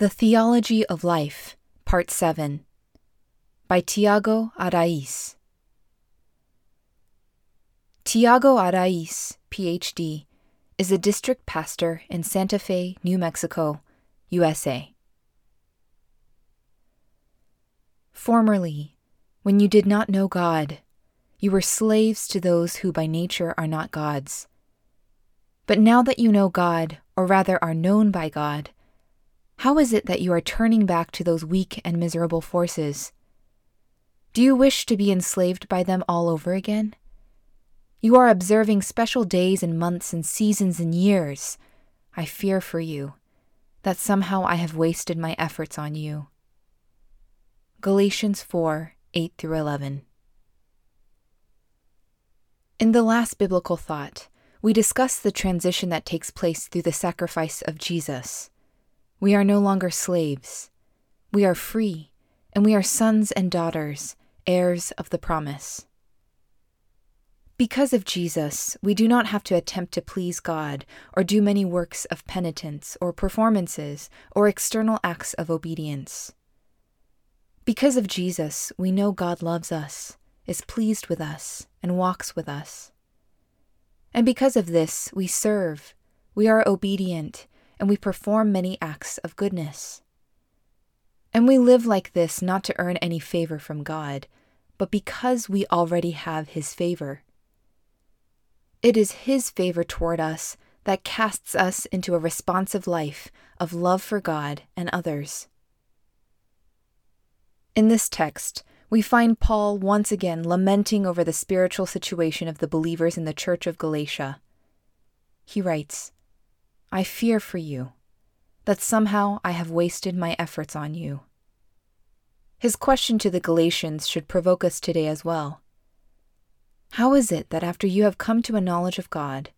The Theology of Life, Part 7, by Tiago Arrais. Tiago Arrais, PhD, is a district pastor in Santa Fe, New Mexico, USA. Formerly, when you did not know God, you were slaves to those who by nature are not gods. But now that you know God, or rather are known by God, how is it that you are turning back to those weak and miserable forces? Do you wish to be enslaved by them all over again? You are observing special days and months and seasons and years. I fear for you that somehow I have wasted my efforts on you. Galatians 4 8 through 11. In the last biblical thought, we discussed the transition that takes place through the sacrifice of Jesus. We are no longer slaves. We are free, and we are sons and daughters, heirs of the promise. Because of Jesus, we do not have to attempt to please God or do many works of penitence or performances or external acts of obedience. Because of Jesus, we know God loves us, is pleased with us, and walks with us. And because of this, we serve, we are obedient, and we perform many acts of goodness. And we live like this not to earn any favor from God, but because we already have His favor. It is His favor toward us that casts us into a responsive life of love for God and others. In this text, we find Paul once again lamenting over the spiritual situation of the believers in the church of Galatia. He writes, I fear for you, that somehow I have wasted my efforts on you. His question to the Galatians should provoke us today as well. How is it that after you have come to a knowledge of God,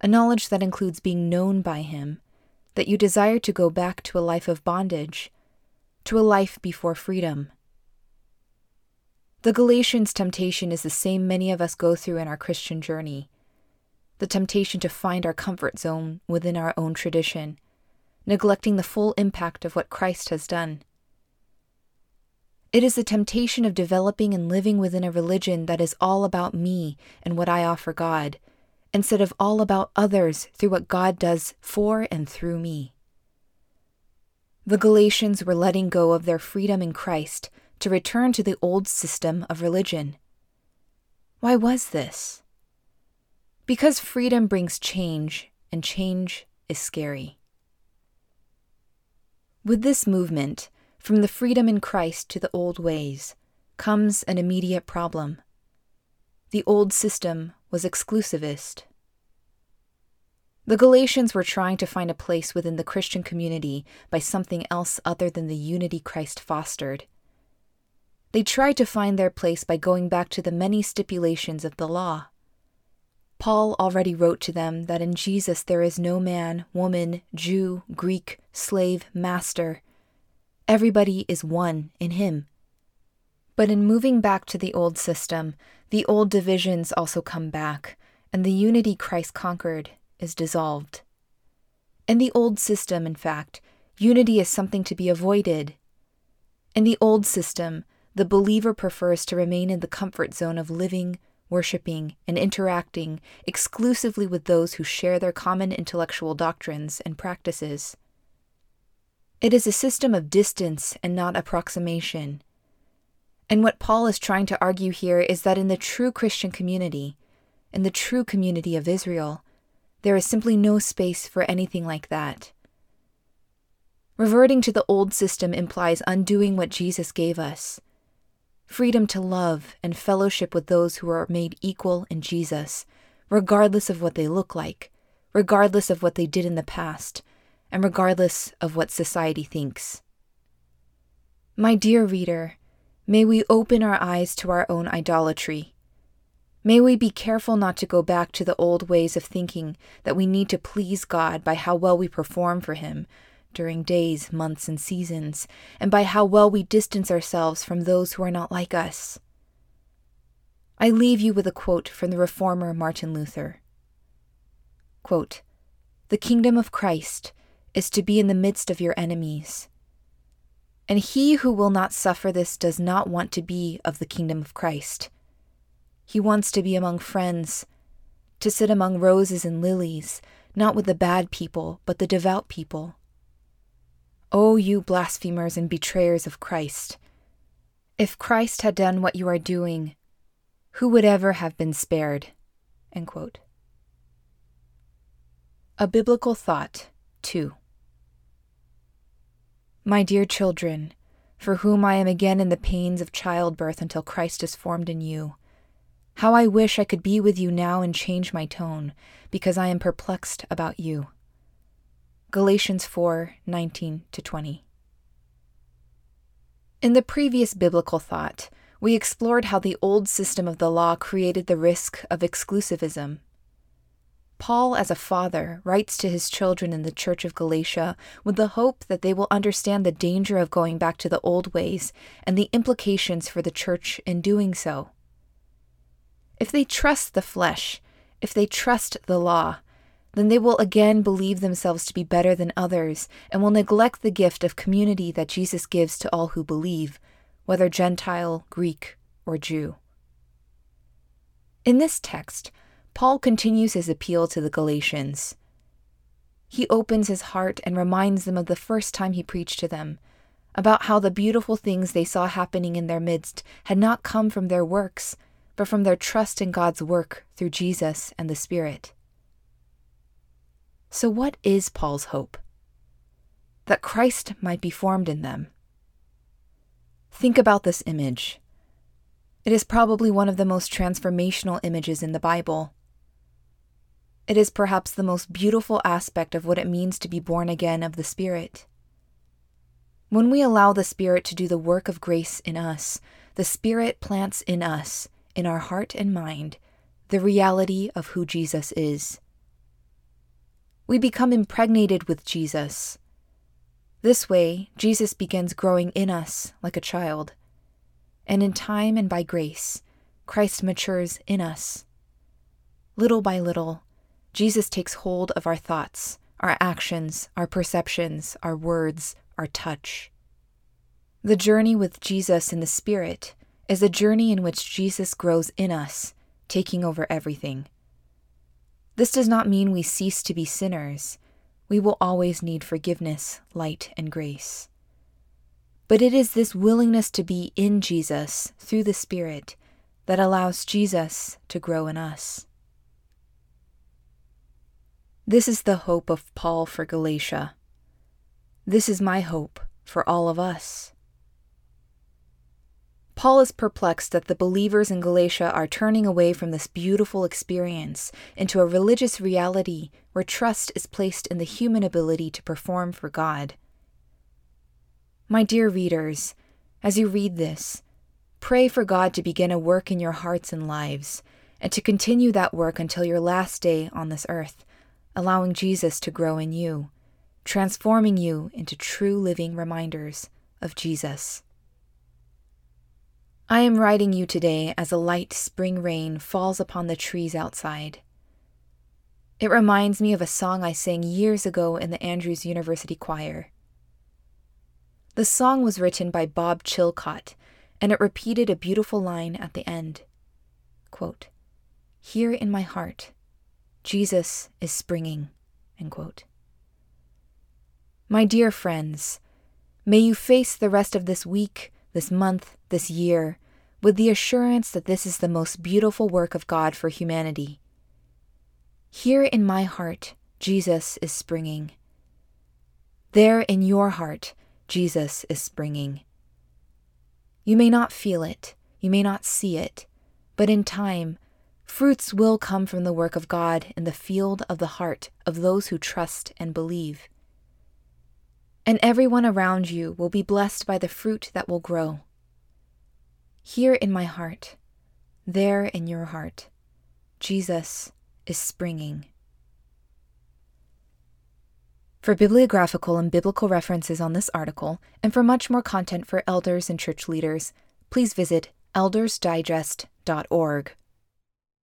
a knowledge that includes being known by Him, that you desire to go back to a life of bondage, to a life before freedom? The Galatians' temptation is the same many of us go through in our Christian journey the temptation to find our comfort zone within our own tradition, neglecting the full impact of what Christ has done. It is the temptation of developing and living within a religion that is all about me and what I offer God, instead of all about others through what God does for and through me. The Galatians were letting go of their freedom in Christ to return to the old system of religion. Why was this? Because freedom brings change, and change is scary. With this movement, from the freedom in Christ to the old ways, comes an immediate problem. The old system was exclusivist. The Galatians were trying to find a place within the Christian community by something else other than the unity Christ fostered. They tried to find their place by going back to the many stipulations of the law. Paul already wrote to them that in Jesus there is no man, woman, Jew, Greek, slave, master. Everybody is one in him. But in moving back to the old system, the old divisions also come back, and the unity Christ conquered is dissolved. In the old system, in fact, unity is something to be avoided. In the old system, the believer prefers to remain in the comfort zone of living, worshiping, and interacting exclusively with those who share their common intellectual doctrines and practices. It is a system of distance and not approximation. And what Paul is trying to argue here is that in the true Christian community, in the true community of Israel, there is simply no space for anything like that. Reverting to the old system implies undoing what Jesus gave us freedom to love and fellowship with those who are made equal in Jesus, regardless of what they look like, regardless of what they did in the past, and regardless of what society thinks. My dear reader, may we open our eyes to our own idolatry. May we be careful not to go back to the old ways of thinking that we need to please God by how well we perform for Him, during days, months, and seasons, and by how well we distance ourselves from those who are not like us. I leave you with a quote from the reformer Martin Luther quote, The kingdom of Christ is to be in the midst of your enemies, And he who will not suffer this does not want to be of the kingdom of Christ. He wants to be among friends, to sit among roses and lilies, not with the bad people, but the devout people. O you blasphemers and betrayers of Christ! If Christ had done what you are doing, who would ever have been spared? A Biblical Thought 2 My dear children, for whom I am again in the pains of childbirth until Christ is formed in you, how I wish I could be with you now and change my tone, because I am perplexed about you. Galatians 4 19 20. In the previous biblical thought, we explored how the old system of the law created the risk of exclusivism. Paul, as a father, writes to his children in the Church of Galatia with the hope that they will understand the danger of going back to the old ways and the implications for the church in doing so. If they trust the flesh, if they trust the law, then they will again believe themselves to be better than others and will neglect the gift of community that Jesus gives to all who believe, whether Gentile, Greek, or Jew. In this text, Paul continues his appeal to the Galatians. He opens his heart and reminds them of the first time he preached to them, about how the beautiful things they saw happening in their midst had not come from their works but from their trust in God's work through Jesus and the Spirit. So, what is Paul's hope? That Christ might be formed in them. Think about this image. It is probably one of the most transformational images in the Bible. It is perhaps the most beautiful aspect of what it means to be born again of the Spirit. When we allow the Spirit to do the work of grace in us, the Spirit plants in us in our heart and mind the reality of who Jesus is. We become impregnated with Jesus. This way, Jesus begins growing in us like a child. And in time and by grace, Christ matures in us. Little by little, Jesus takes hold of our thoughts, our actions, our perceptions, our words, our touch. The journey with Jesus in the Spirit is a journey in which Jesus grows in us, taking over everything. This does not mean we cease to be sinners. We will always need forgiveness, light, and grace. But it is this willingness to be in Jesus through the Spirit that allows Jesus to grow in us. This is the hope of Paul for Galatia. This is my hope for all of us. Paul is perplexed that the believers in Galatia are turning away from this beautiful experience into a religious reality where trust is placed in the human ability to perform for God. My dear readers, as you read this, pray for God to begin a work in your hearts and lives, and to continue that work until your last day on this earth, allowing Jesus to grow in you, transforming you into true living reminders of Jesus. I am writing you today as a light spring rain falls upon the trees outside. It reminds me of a song I sang years ago in the Andrews University Choir. The song was written by Bob Chilcott, and it repeated a beautiful line at the end quote, Here in my heart, Jesus is springing. My dear friends, may you face the rest of this week, this month, this year with the assurance that this is the most beautiful work of God for humanity. Here in my heart, Jesus is springing. There in your heart, Jesus is springing. You may not feel it, you may not see it, but in time, fruits will come from the work of God in the field of the heart of those who trust and believe. And everyone around you will be blessed by the fruit that will grow. Here in my heart, there in your heart, Jesus is springing. For bibliographical and biblical references on this article, and for much more content for elders and church leaders, please visit eldersdigest.org.